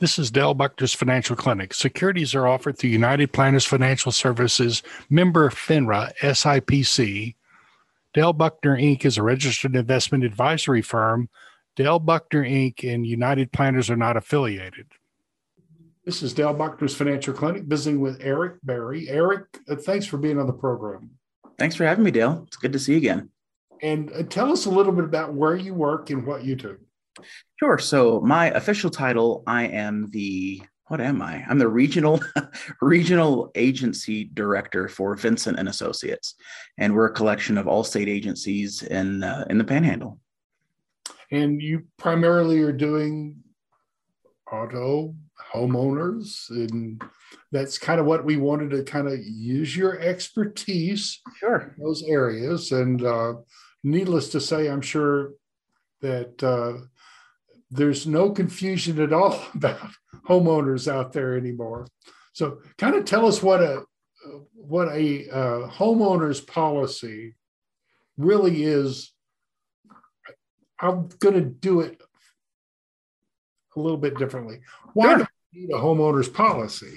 This is Dale Buckner's Financial Clinic. Securities are offered through United Planners Financial Services, member FINRA, SIPC. Dale Buckner Inc. is a registered investment advisory firm. Dale Buckner Inc. and United Planners are not affiliated. This is Dale Buckner's Financial Clinic, visiting with Eric Barry. Eric, uh, thanks for being on the program. Thanks for having me, Dale. It's good to see you again. And uh, tell us a little bit about where you work and what you do. Sure. So my official title, I am the what am I? I'm the regional regional agency director for Vincent and Associates, and we're a collection of Allstate agencies in uh, in the Panhandle. And you primarily are doing auto homeowners, and that's kind of what we wanted to kind of use your expertise sure those areas. And uh, needless to say, I'm sure that uh, there's no confusion at all about homeowners out there anymore. So, kind of tell us what a what a uh, homeowner's policy really is. I'm going to do it a little bit differently. Why sure. do we need a homeowner's policy?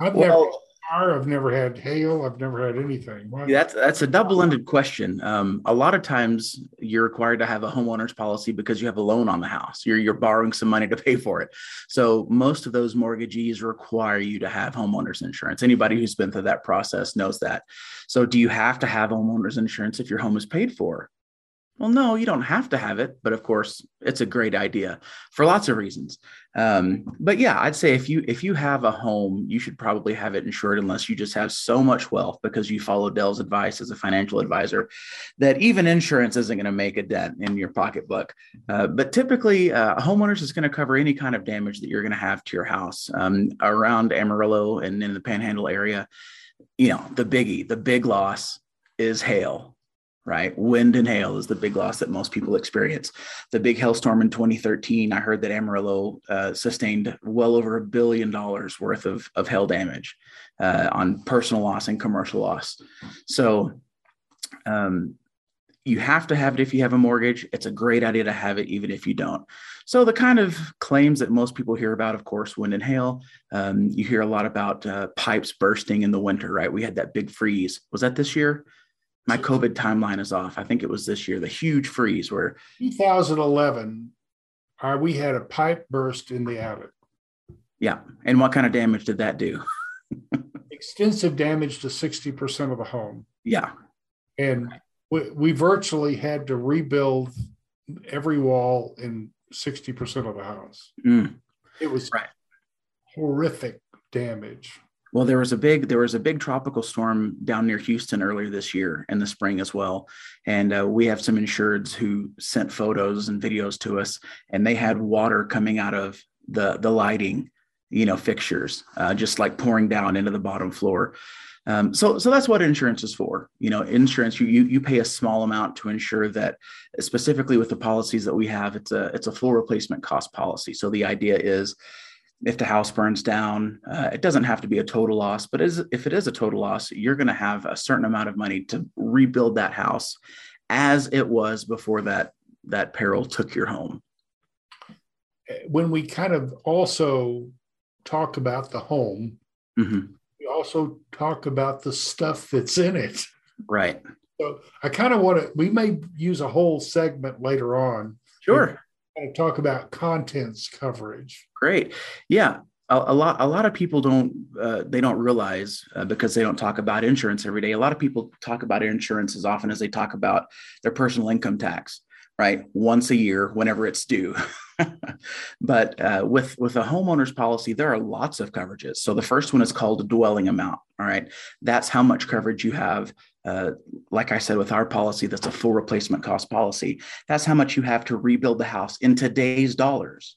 I've well. I've never had hail. I've never had anything. Why? That's that's a double-ended question. Um, a lot of times you're required to have a homeowner's policy because you have a loan on the house. You're you're borrowing some money to pay for it. So most of those mortgagees require you to have homeowners insurance. Anybody who's been through that process knows that. So do you have to have homeowners insurance if your home is paid for? Well, no, you don't have to have it, but of course, it's a great idea for lots of reasons. Um, but yeah, I'd say if you if you have a home, you should probably have it insured unless you just have so much wealth because you follow Dale's advice as a financial advisor that even insurance isn't going to make a dent in your pocketbook. Uh, but typically, uh, homeowners is going to cover any kind of damage that you're going to have to your house um, around Amarillo and in the Panhandle area. You know, the biggie, the big loss is hail right? Wind and hail is the big loss that most people experience. The big hailstorm in 2013, I heard that Amarillo uh, sustained well over a billion dollars worth of, of hail damage uh, on personal loss and commercial loss. So, um, you have to have it if you have a mortgage. It's a great idea to have it even if you don't. So, the kind of claims that most people hear about, of course, wind and hail. Um, you hear a lot about uh, pipes bursting in the winter, right? We had that big freeze. Was that this year? My COVID timeline is off. I think it was this year, the huge freeze where 2011, uh, we had a pipe burst in the attic. Yeah. And what kind of damage did that do? Extensive damage to 60% of the home. Yeah. And we, we virtually had to rebuild every wall in 60% of the house. Mm. It was right. horrific damage. Well, there was a big there was a big tropical storm down near Houston earlier this year in the spring as well, and uh, we have some insureds who sent photos and videos to us, and they had water coming out of the the lighting, you know, fixtures, uh, just like pouring down into the bottom floor. Um, so, so that's what insurance is for. You know, insurance you, you you pay a small amount to ensure that, specifically with the policies that we have, it's a it's a full replacement cost policy. So the idea is if the house burns down, uh, it doesn't have to be a total loss, but is, if it is a total loss, you're going to have a certain amount of money to rebuild that house as it was before that that peril took your home. When we kind of also talk about the home, mm-hmm. we also talk about the stuff that's in it. Right. So I kind of want to. We may use a whole segment later on. Sure of talk about contents coverage. Great. Yeah. A, a lot, a lot of people don't, uh, they don't realize uh, because they don't talk about insurance every day. A lot of people talk about insurance as often as they talk about their personal income tax, right? Once a year, whenever it's due. but uh, with with a homeowner's policy, there are lots of coverages. So the first one is called dwelling amount. All right, that's how much coverage you have. Uh, like I said, with our policy, that's a full replacement cost policy. That's how much you have to rebuild the house in today's dollars.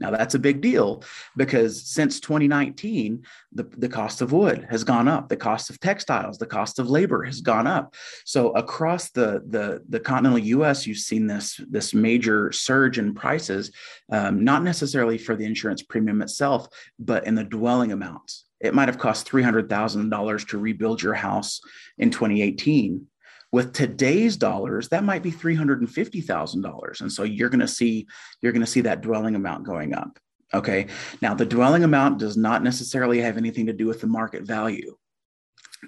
Now, that's a big deal because since 2019, the, the cost of wood has gone up, the cost of textiles, the cost of labor has gone up. So across the, the, the continental US, you've seen this, this major surge in prices, um, not necessarily for the insurance premium itself, but in the dwelling amounts. It might have cost $300,000 to rebuild your house in 2018 with today's dollars that might be $350000 and so you're going to see you're going to see that dwelling amount going up Okay. Now, the dwelling amount does not necessarily have anything to do with the market value.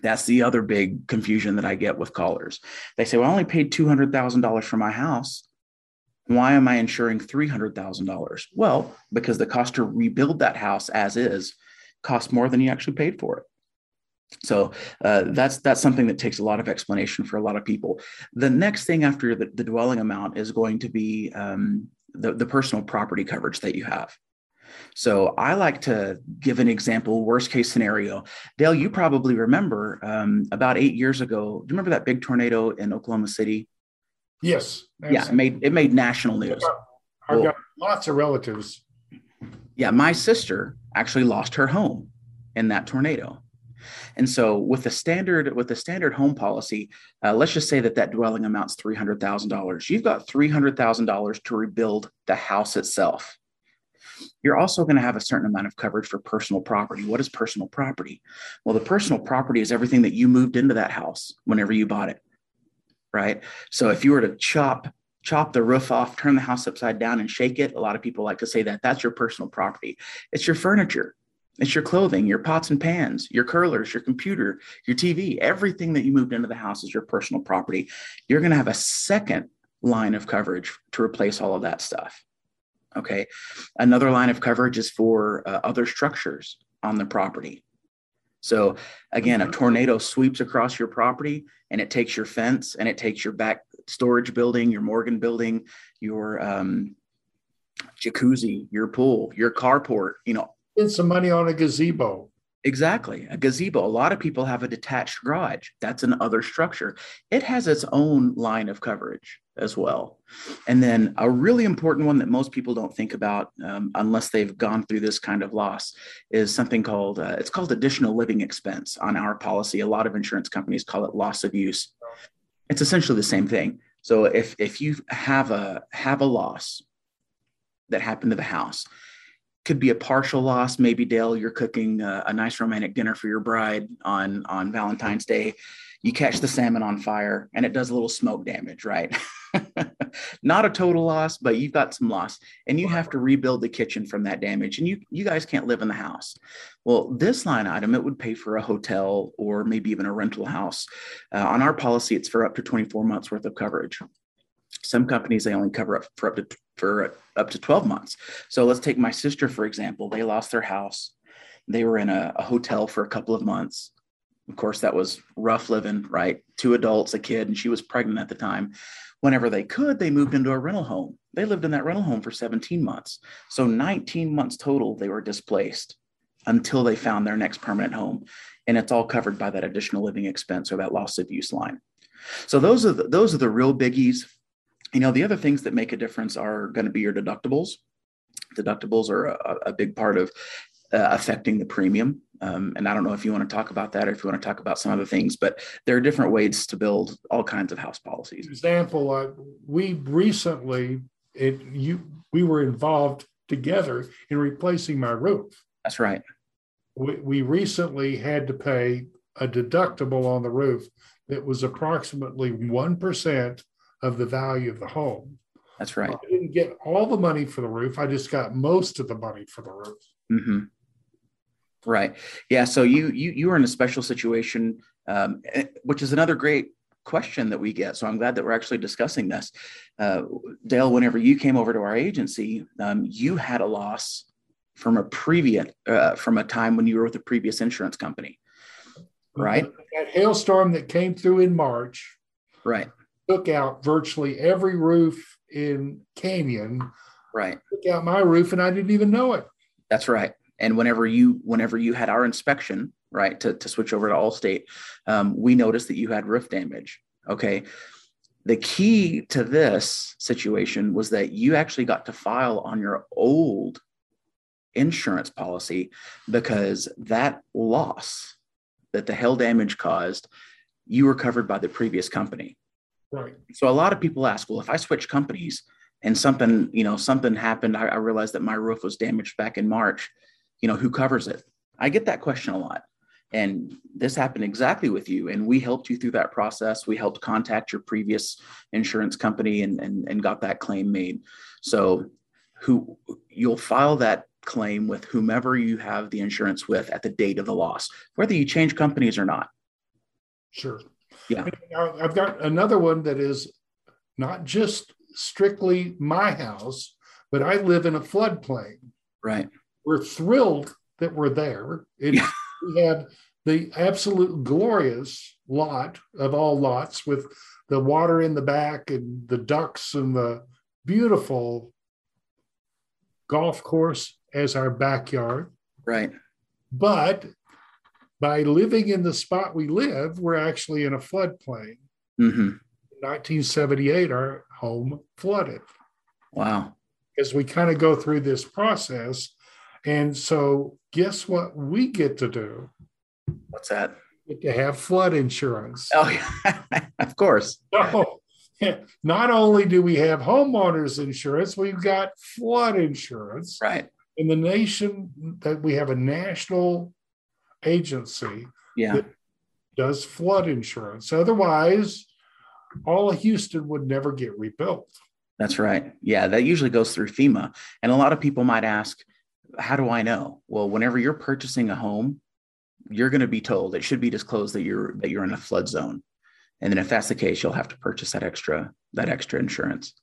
That's the other big confusion that I get with callers. They say, Well, I only paid $200,000 for my house. Why am I insuring $300,000? Well, because the cost to rebuild that house as is costs more than you actually paid for it. So uh, that's that's something that takes a lot of explanation for a lot of people. The next thing after the, the dwelling amount is going to be um, the, the personal property coverage that you have. So I like to give an example, worst case scenario. Dale, you probably remember um, about eight years ago. Do you remember that big tornado in Oklahoma City? Yes. Yeah, it made it made national news. I've well, got lots of relatives. Yeah, my sister actually lost her home in that tornado. And so with the standard with the standard home policy, uh, let's just say that that dwelling amounts three hundred thousand dollars. You've got three hundred thousand dollars to rebuild the house itself. You're also going to have a certain amount of coverage for personal property. What is personal property? Well, the personal property is everything that you moved into that house whenever you bought it, right? So if you were to chop chop the roof off, turn the house upside down, and shake it, a lot of people like to say that that's your personal property. It's your furniture. It's your clothing, your pots and pans, your curlers, your computer, your TV, everything that you moved into the house is your personal property. You're going to have a second line of coverage to replace all of that stuff. Okay. Another line of coverage is for uh, other structures on the property. So, again, a tornado sweeps across your property and it takes your fence and it takes your back storage building, your Morgan building, your um, jacuzzi, your pool, your carport, you know, spend some money on a gazebo. Exactly. A gazebo. A lot of people have a detached garage. That's another structure. It has its own line of coverage as well. And then a really important one that most people don't think about um, unless they've gone through this kind of loss is something called uh, it's called additional living expense on our policy. A lot of insurance companies call it loss of use. It's essentially the same thing. So if if you have a have a loss that happened to the house could be a partial loss. Maybe Dale, you're cooking a, a, nice romantic dinner for your bride on on Valentine's Day. You catch the salmon on fire, and it does a little smoke damage, right? Not a total loss, but you've got some loss, and you have to rebuild the kitchen from that damage, and you you guys can't live in the house. Well, this line item it would pay for a hotel or maybe even a rental house. Uh, on our policy, it's for up to 24 months worth of coverage. Some companies they only cover up for up to for up to 12 months. So let's take my sister for example. They lost their house. They were in a, a hotel for a couple of months. Of course, that was rough living, right? Two adults, a kid, and she was pregnant at the time. Whenever they could, they moved into a rental home. They lived in that rental home for 17 months. So 19 months total, they were displaced until they found their next permanent home. And it's all covered by that additional living expense or that loss of use line. So those are the, those are the real biggies you know, the other things that make a difference are going to be your deductibles. Deductibles are a, a big part of uh, affecting the premium. Um, and I don't know if you want to talk about that or if you want to talk about some other things, but there are different ways to build all kinds of house policies. For example, uh, we recently it you we were involved together in replacing my roof. That's right. We, we recently had to pay a deductible on the roof that was approximately one percent of the value of the home. That's right. I didn't get all the money for the roof. I just got most of the money for the roof. Mm-hmm. Right. Yeah. So you you you were in a special situation, um, eh, which is another great question that we get. So I'm glad that we're actually discussing this. Uh, Dale, whenever you came over to our agency, um, you had a loss from a previous uh, from a time when you were with a previous insurance company, right? That hailstorm that came through in March. Right took out virtually every roof in Canyon. Right. Took out my roof and I didn't even know it. That's right. And whenever you whenever you had our inspection, right, to, to switch over to Allstate, um, we noticed that you had roof damage. Okay. The key to this situation was that you actually got to file on your old insurance policy because that loss that the hail damage caused, you were covered by the previous company. Right. So a lot of people ask, well, if I switch companies and something, you know, something happened, I, I realized that my roof was damaged back in March, you know, who covers it? I get that question a lot. And this happened exactly with you. And we helped you through that process. We helped contact your previous insurance company and, and, and got that claim made. So who you'll file that claim with whomever you have the insurance with at the date of the loss, whether you change companies or not. Sure. Yeah. I've got another one that is not just strictly my house, but I live in a floodplain. Right. We're thrilled that we're there. It, yeah. We had the absolute glorious lot of all lots with the water in the back and the ducks and the beautiful golf course as our backyard. Right. But by living in the spot we live, we're actually in a floodplain. Mm-hmm. 1978, our home flooded. Wow. As we kind of go through this process. And so, guess what we get to do? What's that? We get to have flood insurance. Oh, yeah. of course. So, not only do we have homeowners insurance, we've got flood insurance. Right. In the nation, that we have a national agency yeah. that does flood insurance. Otherwise, all of Houston would never get rebuilt. That's right. Yeah, that usually goes through FEMA. And a lot of people might ask, how do I know? Well, whenever you're purchasing a home, you're going to be told it should be disclosed that you're that you're in a flood zone. And then if that's the case, you'll have to purchase that extra that extra insurance.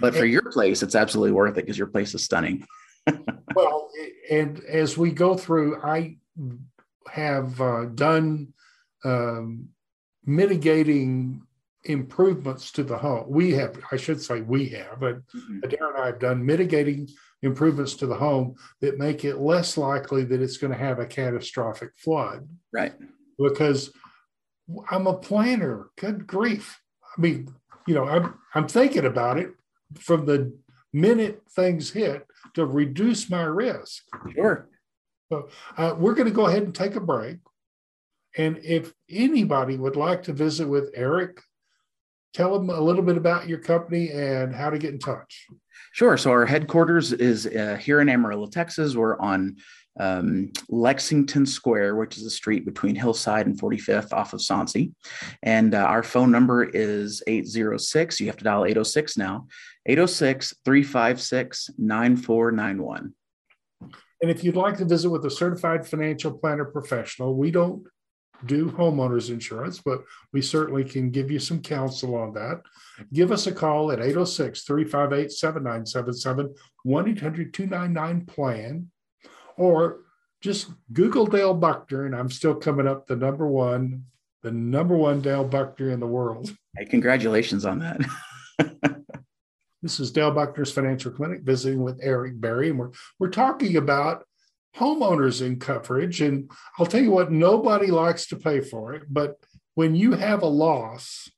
But for your place, it's absolutely worth it because your place is stunning. well, and as we go through, I have uh, done um, mitigating improvements to the home. We have, I should say, we have, but mm-hmm. Adair and I have done mitigating improvements to the home that make it less likely that it's going to have a catastrophic flood. Right. Because I'm a planner. Good grief. I mean, you know, I'm I'm thinking about it from the minute things hit to reduce my risk. Sure. So uh, we're going to go ahead and take a break. And if anybody would like to visit with Eric, tell them a little bit about your company and how to get in touch. Sure. So our headquarters is uh, here in Amarillo, Texas. We're on um, Lexington Square, which is a street between Hillside and 45th off of Soncy. And uh, our phone number is 806. You have to dial 806 now, 806 356 9491. And if you'd like to visit with a certified financial planner professional, we don't do homeowners insurance, but we certainly can give you some counsel on that. Give us a call at 806 358 7977, 1 800 299 PLAN, or just Google Dale Buckner, and I'm still coming up the number one, the number one Dale Buckner in the world. Hey, congratulations on that. This is Dale Buckner's Financial Clinic visiting with Eric Barry, and we're we're talking about homeowners in coverage. And I'll tell you what, nobody likes to pay for it, but when you have a loss,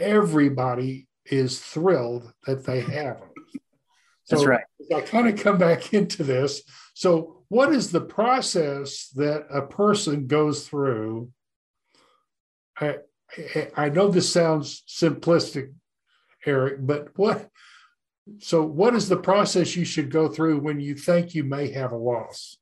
everybody is thrilled that they have it. So That's right. I kind of come back into this. So, what is the process that a person goes through? I, I know this sounds simplistic, Eric, but what so what is the process you should go through when you think you may have a loss?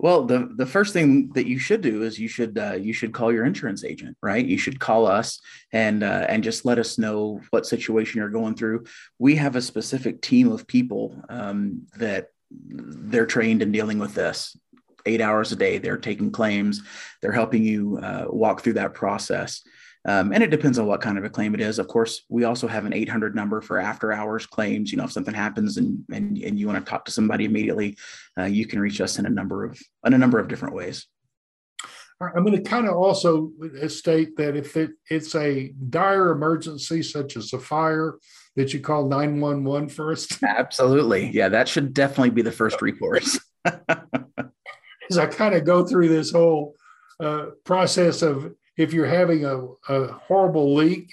Well, the the first thing that you should do is you should uh, you should call your insurance agent, right? You should call us and uh, and just let us know what situation you're going through. We have a specific team of people um, that they're trained in dealing with this. Eight hours a day, they're taking claims. They're helping you uh, walk through that process. Um, and it depends on what kind of a claim it is. Of course, we also have an 800 number for after hours claims. You know, if something happens and and, and you want to talk to somebody immediately, uh, you can reach us in a number of in a number of different ways. I'm going to kind of also state that if it, it's a dire emergency, such as a fire, that you call 911 first. Absolutely. Yeah, that should definitely be the first recourse. As I kind of go through this whole uh, process of if you're having a, a horrible leak,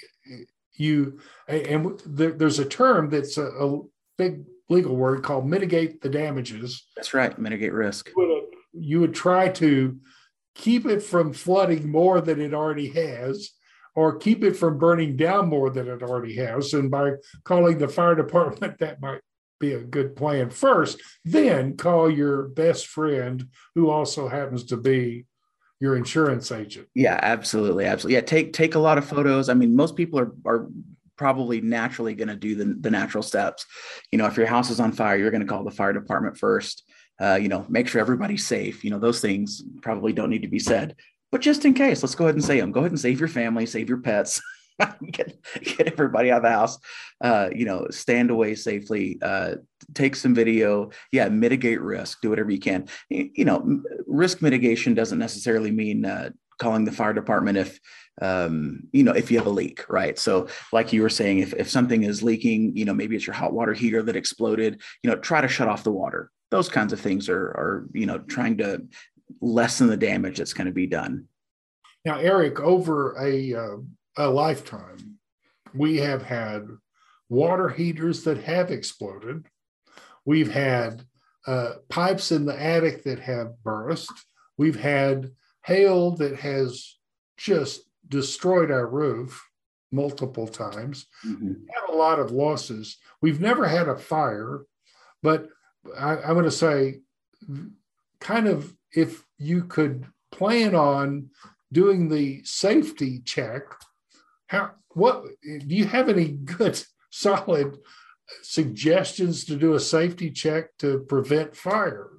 you and there, there's a term that's a, a, big legal word called mitigate the damages. That's right, mitigate risk. You would, you would try to keep it from flooding more than it already has, or keep it from burning down more than it already has. And by calling the fire department, that might be a good plan first. Then call your best friend, who also happens to be your insurance agent. Yeah, absolutely, absolutely. Yeah, take take a lot of photos. I mean, most people are are probably naturally going to do the, the natural steps. You know, if your house is on fire, you're going to call the fire department first. Uh, you know, make sure everybody's safe. You know, those things probably don't need to be said, but just in case, let's go ahead and say them. Go ahead and save your family, save your pets. get get everybody out of the house. Uh, you know, stand away safely. Uh, take some video. Yeah, mitigate risk. Do whatever you can. You, you know, risk mitigation doesn't necessarily mean uh, calling the fire department if um, you know if you have a leak right so like you were saying if, if something is leaking you know maybe it's your hot water heater that exploded you know try to shut off the water those kinds of things are are you know trying to lessen the damage that's going to be done now eric over a uh, a lifetime we have had water heaters that have exploded we've had uh, pipes in the attic that have burst we've had hail that has just destroyed our roof multiple times, mm-hmm. had a lot of losses. We've never had a fire, but I, I'm going to say, kind of, if you could plan on doing the safety check, how what do you have any good solid suggestions to do a safety check to prevent fire?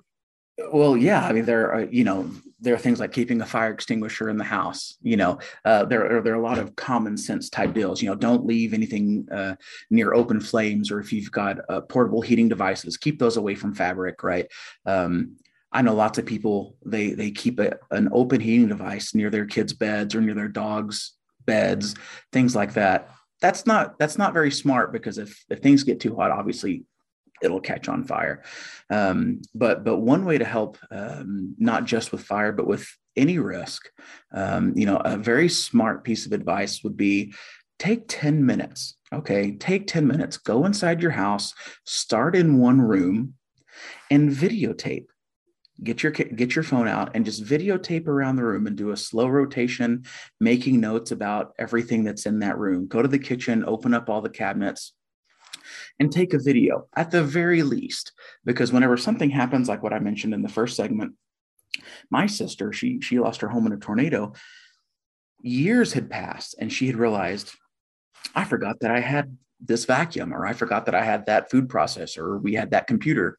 Well, yeah, I mean, there are, you know, there are things like keeping a fire extinguisher in the house. You know, uh, there are there are a lot of common sense type deals. You know, don't leave anything uh, near open flames, or if you've got uh, portable heating devices, keep those away from fabric. Right. Um, I know lots of people they they keep a, an open heating device near their kids' beds or near their dogs' beds, things like that. That's not that's not very smart because if if things get too hot, obviously it'll catch on fire. Um, but but one way to help, um, not just with fire, but with any risk, um, you know, a very smart piece of advice would be take 10 minutes. Okay, take 10 minutes, go inside your house, start in one room and videotape. Get your get your phone out and just videotape around the room and do a slow rotation, making notes about everything that's in that room. Go to the kitchen, open up all the cabinets, and take a video at the very least. Because whenever something happens like what i mentioned in the first segment my sister she she lost her home in a tornado. Years had passed and she had realized i forgot that i had this vacuum or i forgot that i had that food processor or we had that computer.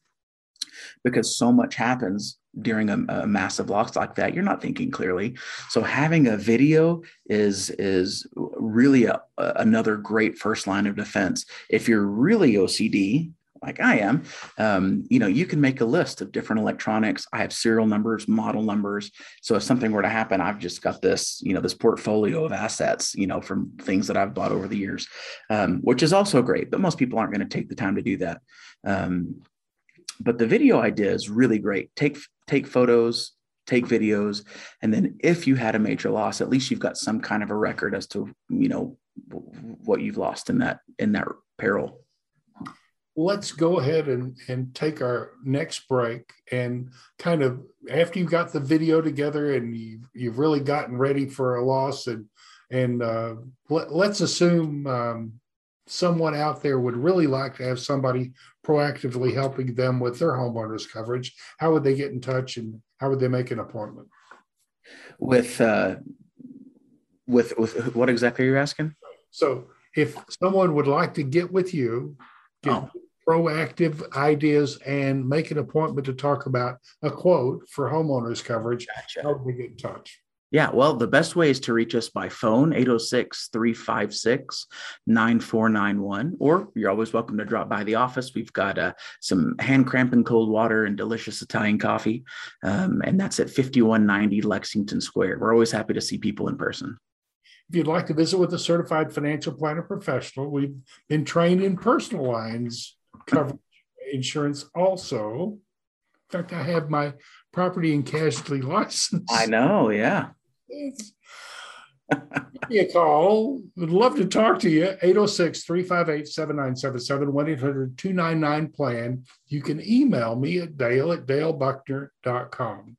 Because so much happens during a, a, massive loss like that you're not thinking clearly. So having a video is is really a, another great first line of defense. If you're really ocd like i am um, you know you can make a list of different electronics. I have serial numbers model numbers. So if something were to happen i've just got this you know this portfolio of assets you know from things that i've bought over the years um, which is also great but most people aren't going to take the time to do that. Um, but the video idea is really great. Take take photos, take videos, and then if you had a major loss, at least you've got some kind of a record as to you know what you've lost in that in that peril. Let's go ahead and, and take our next break and kind of after you've got the video together and you've, you've really gotten ready for a loss and and uh, let, us assume um, someone out there would really like to have somebody proactively helping them with their homeowners coverage, how would they get in touch and how would they make an appointment? With uh, with with what exactly are you asking? So if someone would like to get with you, get oh. proactive ideas and make an appointment to talk about a quote for homeowners coverage, gotcha. how would we get in touch? Yeah, well, the best way is to reach us by phone, 806 356 9491, or you're always welcome to drop by the office. We've got uh, some hand cramping cold water and delicious Italian coffee, um, and that's at 5190 Lexington Square. We're always happy to see people in person. If you'd like to visit with a certified financial planner professional, we've been trained in personal lines coverage insurance also. In fact, I have my property and casualty license. I know, yeah. Give me a call. Would love to talk to you. 806 358 7977 1 800 299 plan. You can email me at dale at dalebuckner.com.